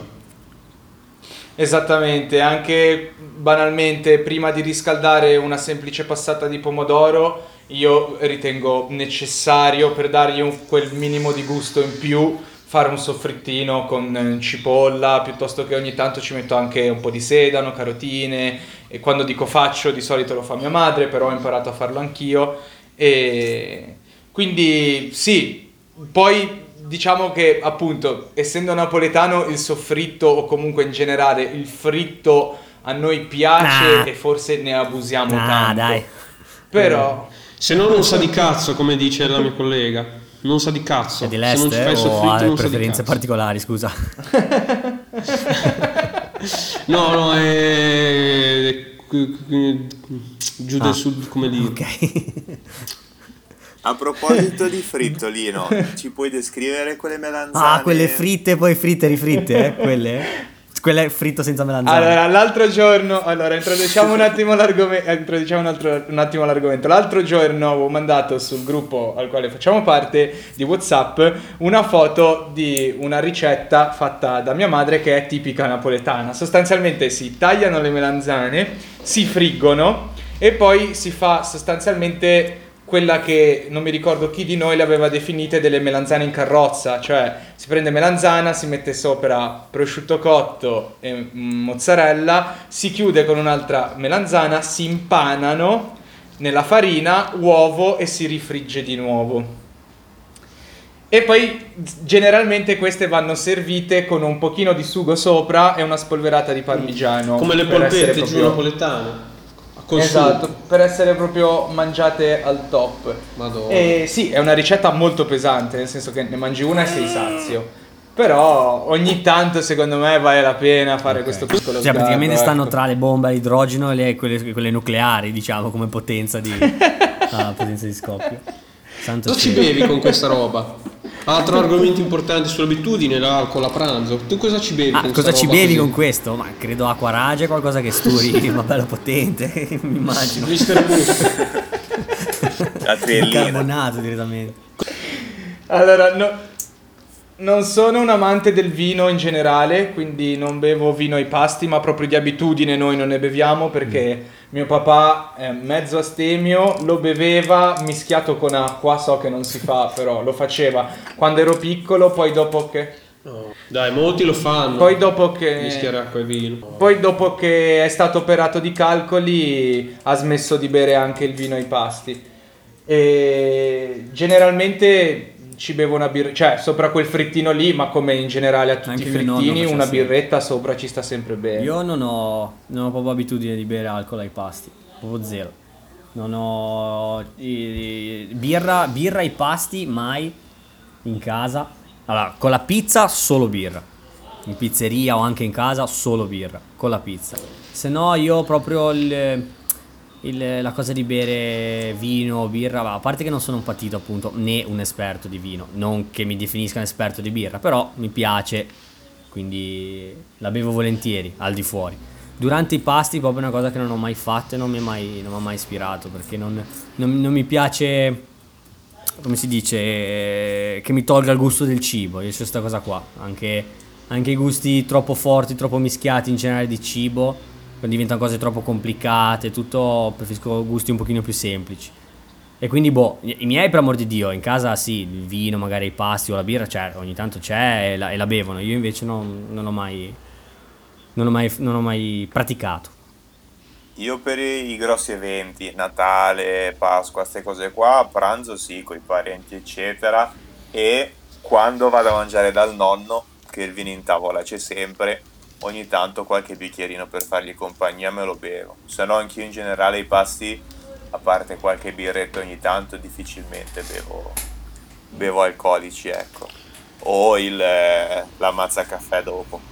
Esattamente, anche banalmente prima di riscaldare una semplice passata di pomodoro, io ritengo necessario per dargli un- quel minimo di gusto in più fare un soffrittino con eh, cipolla, piuttosto che ogni tanto ci metto anche un po' di sedano, carotine e quando dico faccio di solito lo fa mia madre, però ho imparato a farlo anch'io e quindi sì, poi diciamo che appunto essendo napoletano il soffritto o comunque in generale il fritto a noi piace Nah. e forse ne abusiamo Ah, tanto. dai. Però Se no non sa di cazzo, come dice la mia collega. Non sa di cazzo. È di Se non ci fai soffritto ha non preferenze particolari, scusa. *laughs* No, no, è... Giù del Ah, sud, come dire. Ok. *laughs* A proposito di fritto, Lino, ci puoi descrivere quelle melanzane? Ah, quelle fritte poi fritte rifritte, eh? Quelle? Quelle fritto senza melanzane. Allora, l'altro giorno, allora introduciamo un attimo l'argomento, introduciamo un, altro- un attimo l'argomento. L'altro giorno avevo mandato sul gruppo al quale facciamo parte di WhatsApp una foto di una ricetta fatta da mia madre che è tipica napoletana. Sostanzialmente si tagliano le melanzane, si friggono e poi si fa sostanzialmente quella che non mi ricordo chi di noi le aveva definite delle melanzane in carrozza, cioè si prende melanzana, si mette sopra prosciutto cotto e mozzarella, si chiude con un'altra melanzana, si impanano nella farina, uovo e si rifrigge di nuovo. E poi generalmente queste vanno servite con un pochino di sugo sopra e una spolverata di parmigiano. Come le polpette giù proprio- napoletane. Col Esatto, per essere proprio mangiate al top. Madonna. E sì, è una ricetta molto pesante, nel senso che ne mangi una e sei sazio. Però ogni tanto secondo me vale la pena fare questo piccolo Cioè, praticamente sgarro, stanno ecco. tra le bombe a idrogeno e le- quelle, quelle nucleari, diciamo, come potenza di, *laughs* ah, potenza di scoppio. Santo Cosa ci bevi con questa roba? *laughs* Altro argomento importante sull'abitudine, l'alcol a pranzo. Tu cosa ci bevi Ah, con cosa ci bevi così? con questo? Ma credo acqua rage, qualcosa che sturi, *laughs* *laughs* ma bello potente, *laughs* mi immagino. Mister trellina. Carbonato direttamente. Allora, no- non sono un amante del vino in generale, quindi non bevo vino ai pasti, ma proprio di abitudine noi non ne beviamo perché mio papà è mezzo astemio, lo beveva mischiato con acqua, so che non si fa, però lo faceva quando ero piccolo, poi dopo che... No. Dai, molti lo fanno. Poi dopo che... Mischiare acqua e vino. Poi dopo che è stato operato di calcoli ha smesso di bere anche il vino ai pasti. E generalmente ci bevo una birra, cioè sopra quel frittino lì, ma come in generale a tutti Anche i frittini, una sempre. birretta sopra ci sta sempre bene. Io non ho, non ho proprio abitudine di bere alcol ai pasti, proprio zero. Non ho i- birra, birra ai pasti mai in casa. Allora, con la pizza solo birra. In pizzeria o anche in casa solo birra, con la pizza. Se no io proprio il, il- la cosa di bere vino o birra, va, a parte che non sono un patito appunto né un esperto di vino, non che mi definisca un esperto di birra, però mi piace, quindi la bevo volentieri al di fuori. Durante i pasti proprio una cosa che non ho mai fatto e non mi, è mai, ha mai ispirato perché non, non- non mi piace, come si dice, eh, che mi tolga il gusto del cibo, io c'è questa cosa qua, anche, anche i gusti troppo forti, troppo mischiati in generale di cibo, diventano cose troppo complicate, tutto, preferisco gusti un pochino più semplici. E quindi, boh, i miei per amor di Dio, in casa sì, il vino, magari i pasti o la birra, cioè, ogni tanto c'è e la, e la bevono. Io invece non, non ho mai, non ho mai, non ho mai praticato. Io per i grossi eventi, Natale, Pasqua, queste cose qua, pranzo sì, con i parenti eccetera, e quando vado a mangiare dal nonno, che il vino in tavola c'è sempre, ogni tanto qualche bicchierino per fargli compagnia me lo bevo. Se no anch'io in generale i pasti, a parte qualche birretto ogni tanto, difficilmente bevo, bevo alcolici, ecco. O il, eh, la mazza caffè dopo.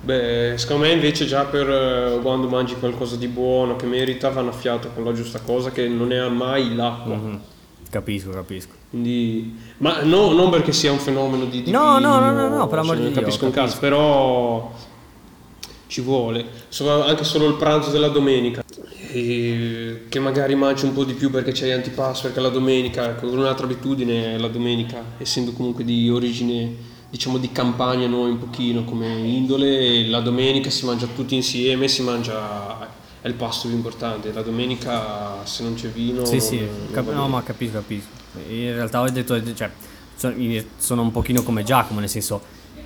Beh, secondo me invece già per eh, quando mangi qualcosa di buono che merita vanno a fiato con la giusta cosa che non è mai l'acqua. Mhm. Capisco, capisco. Quindi, ma no, non perché sia un fenomeno di, di No, no, no, no, no, per amor cioè, di Dio, capisco un caso, però ci vuole. Anche solo il pranzo della domenica, e che magari mangi un po' di più perché c'hai antipasto, perché la domenica, ecco, un'altra abitudine la domenica, essendo comunque di origine diciamo di campagna noi un pochino come indole, la domenica si mangia tutti insieme, si mangia è il pasto più importante. La domenica se non c'è vino Sì, sì, cap- no, ma capisco, capisco. In realtà ho detto, cioè, sono, sono un pochino come Giacomo, nel senso,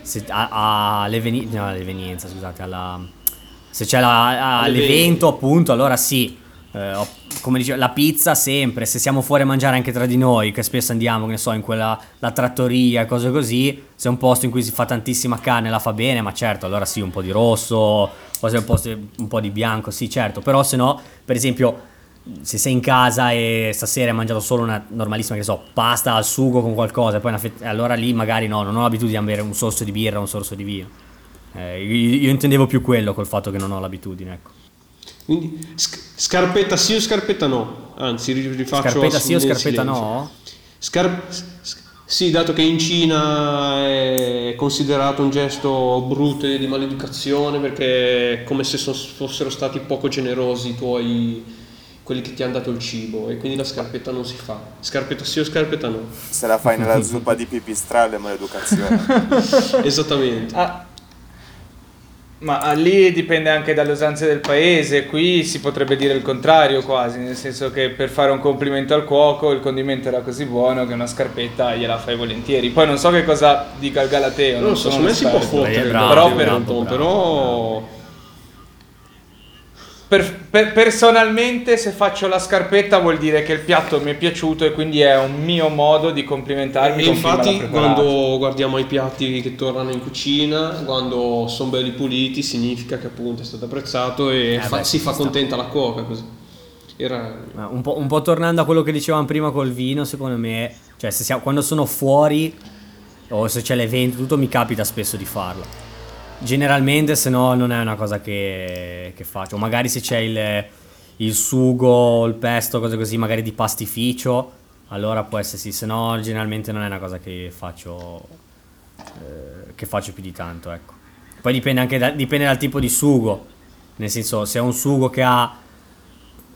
se a- all'eveni- no, all'evenienza, scusate, alla, se c'è la- All'evento. l'evento appunto, allora sì, eh, come dicevo, la pizza sempre, se siamo fuori a mangiare anche tra di noi, che spesso andiamo, che ne so, in quella, la trattoria e cose così, se è un posto in cui si fa tantissima carne la fa bene, ma certo, allora sì, un po' di rosso, o se è un posto un po' di bianco, sì, certo, però se no, per esempio, se sei in casa e stasera hai mangiato solo una normalissima, che so, pasta al sugo con qualcosa, poi fett- allora lì magari no, non ho l'abitudine di bere un sorso di birra o un sorso di vino. Eh, io, io intendevo più quello col fatto che non ho l'abitudine, ecco. Quindi sc- scarpetta sì o scarpetta no? Anzi, ri- rifaccio Scarpetta sì o scarpetta silenzio. no? Scar- s- sì, dato che in Cina è considerato un gesto brutto e di maleducazione perché è come se so- fossero stati poco generosi i tuoi quelli che ti hanno dato il cibo e quindi la scarpetta non si fa. Scarpetta sì o scarpetta no? Se la fai nella zuppa di pipistrello è maleducazione. *laughs* Esattamente. Ah, ma ah, lì dipende anche dalle usanze del paese, qui si potrebbe dire il contrario quasi, nel senso che per fare un complimento al cuoco il condimento era così buono che una scarpetta gliela fai volentieri. Poi non so che cosa dica il Galateo, Non lo so, secondo me si un può fottere, il bravo, però Anton, bravo, però Per- per- personalmente se faccio la scarpetta vuol dire che il piatto mi è piaciuto e quindi è un mio modo di complimentarmi E infatti quando guardiamo i piatti che tornano in cucina, quando sono belli puliti, significa che appunto è stato apprezzato e Eh fa- beh, si fa sta. contenta la cuoca così. Era... Ma Un po', un po' tornando a quello che dicevamo prima col vino, secondo me, cioè se siamo- quando sono fuori o se c'è l'evento, tutto mi capita spesso di farlo. Generalmente, se no, non è una cosa che, che faccio. Magari se c'è il, il sugo, il pesto, cose così, magari di pastificio, allora può essere sì. Se no, generalmente non è una cosa che faccio, eh, che faccio più di tanto, ecco. Poi dipende anche da- dipende dal tipo di sugo. Nel senso, se è un sugo che ha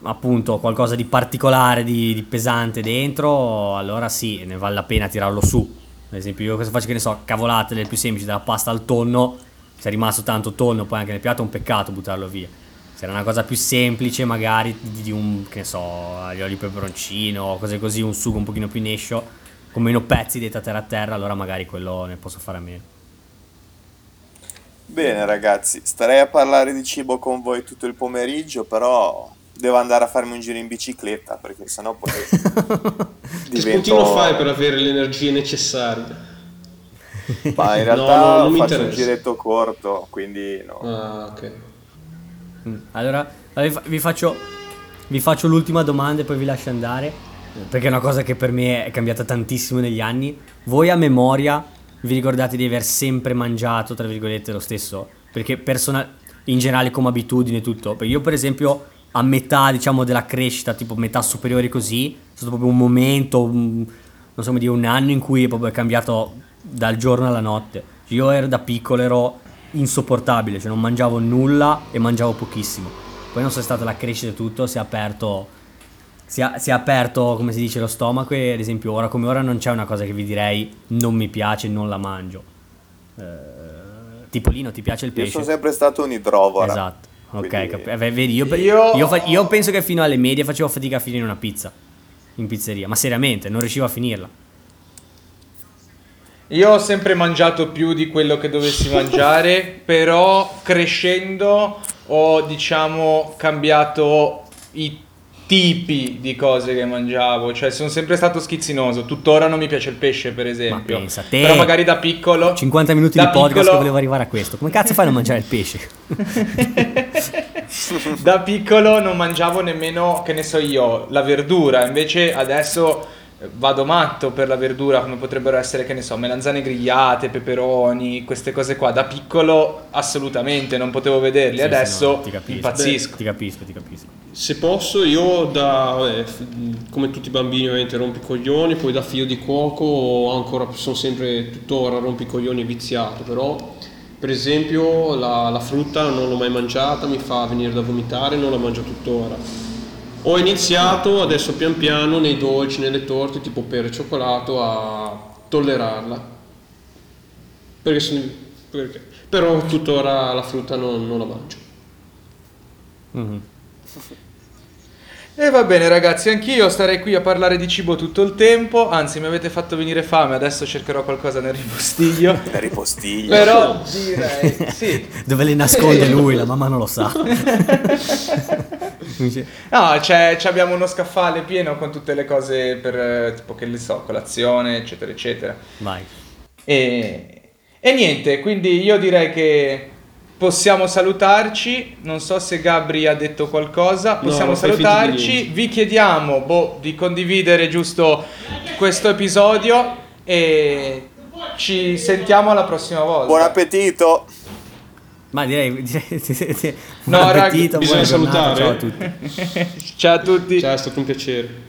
appunto qualcosa di particolare, di, di pesante dentro, allora sì, ne vale la pena tirarlo su. Ad esempio, io cosa faccio che ne so, cavolate del più semplice, dalla pasta al tonno, se è rimasto tanto tonno poi anche nel piatto è un peccato buttarlo via. Se era una cosa più semplice, magari di, di un, che ne so, aglio di peperoncino o cose così, un sugo un pochino più nescio, con meno pezzi dei terra a terra, allora magari quello ne posso fare a meno. Bene ragazzi, starei a parlare di cibo con voi tutto il pomeriggio, però devo andare a farmi un giro in bicicletta perché sennò poi *laughs* Che spuntino fai per avere le energie necessarie? *laughs* Ma in No, realtà no, non mi faccio un giretto corto, quindi no. Ah, ok. Mm, Allora, vi fa- vi faccio, vi faccio l'ultima domanda e poi vi lascio andare, perché è una cosa che per me è cambiata tantissimo negli anni. Voi a memoria vi ricordate di aver sempre mangiato, tra virgolette, lo stesso? Perché personal, in generale come abitudine e tutto. Perché io per esempio a metà, diciamo, della crescita, tipo metà superiore così, è stato proprio un momento, un- non so come dire, un anno in cui proprio è cambiato dal giorno alla notte. Io ero da piccolo, ero insopportabile, cioè non mangiavo nulla e mangiavo pochissimo. Poi non so se è stata la crescita e tutto, si è aperto, si è, si è aperto, come si dice, lo stomaco e ad esempio ora come ora non c'è una cosa che vi direi non mi piace, non la mangio. Eh, tipo Lino, ti piace il Io pesce? sono sempre stato un idrovora. Esatto. Ok, cap- eh, vedi, io, Io- io fa- io penso che fino alle medie facevo fatica a finire una pizza. in pizzeria, ma seriamente, non riuscivo a finirla. Io ho sempre mangiato più di quello che dovessi *laughs* mangiare, però crescendo ho, diciamo, cambiato i tipi di cose che mangiavo, cioè sono sempre stato schizzinoso, tuttora non mi piace il pesce per esempio, Ma pensa te. però magari da piccolo 50 minuti di podcast piccolo- che volevo arrivare a questo. Come cazzo fai a non mangiare il pesce? *laughs* da piccolo non mangiavo nemmeno, che ne so io, la verdura, invece adesso vado matto per la verdura, come potrebbero essere, che ne so, melanzane grigliate, peperoni, queste cose qua. Da piccolo assolutamente non potevo vederli, Sì, adesso no, ti capisco. impazzisco. Ti capisco, ti capisco. Se posso, io da, vabbè, f- come tutti i bambini ovviamente rompicoglioni, poi da figlio di cuoco ancora, sono sempre tuttora rompicoglioni viziato, però per esempio la, la frutta non l'ho mai mangiata, mi fa venire da vomitare, non la mangio tuttora. Ho iniziato adesso pian piano nei dolci, nelle torte tipo per e cioccolato a tollerarla. Perché sono- perché? Però tuttora la frutta non, non la mangio. Mhm. *laughs* E va bene ragazzi, anch'io starei qui a parlare di cibo tutto il tempo, anzi mi avete fatto venire fame, adesso cercherò qualcosa nel ripostiglio. *laughs* Da ripostiglio. Però direi, sì, *laughs* Dove le nasconde lui, la mamma non lo sa. *laughs* No, c'è, c'è- abbiamo uno scaffale pieno con tutte le cose per, eh, tipo che ne so, colazione, eccetera, eccetera. Vai. E, e niente, quindi io direi che possiamo salutarci. Non so se Gabri ha detto qualcosa. No, Possiamo di salutarci. Vi chiediamo boh, di condividere giusto questo episodio e ci sentiamo alla prossima volta. Buon appetito! Ma direi, *laughs* direi, direi- No, buon ragazzi, appetito, bisogna salutare. Ciao a tutti. *laughs* Ciao a tutti. Ciao, è stato un piacere.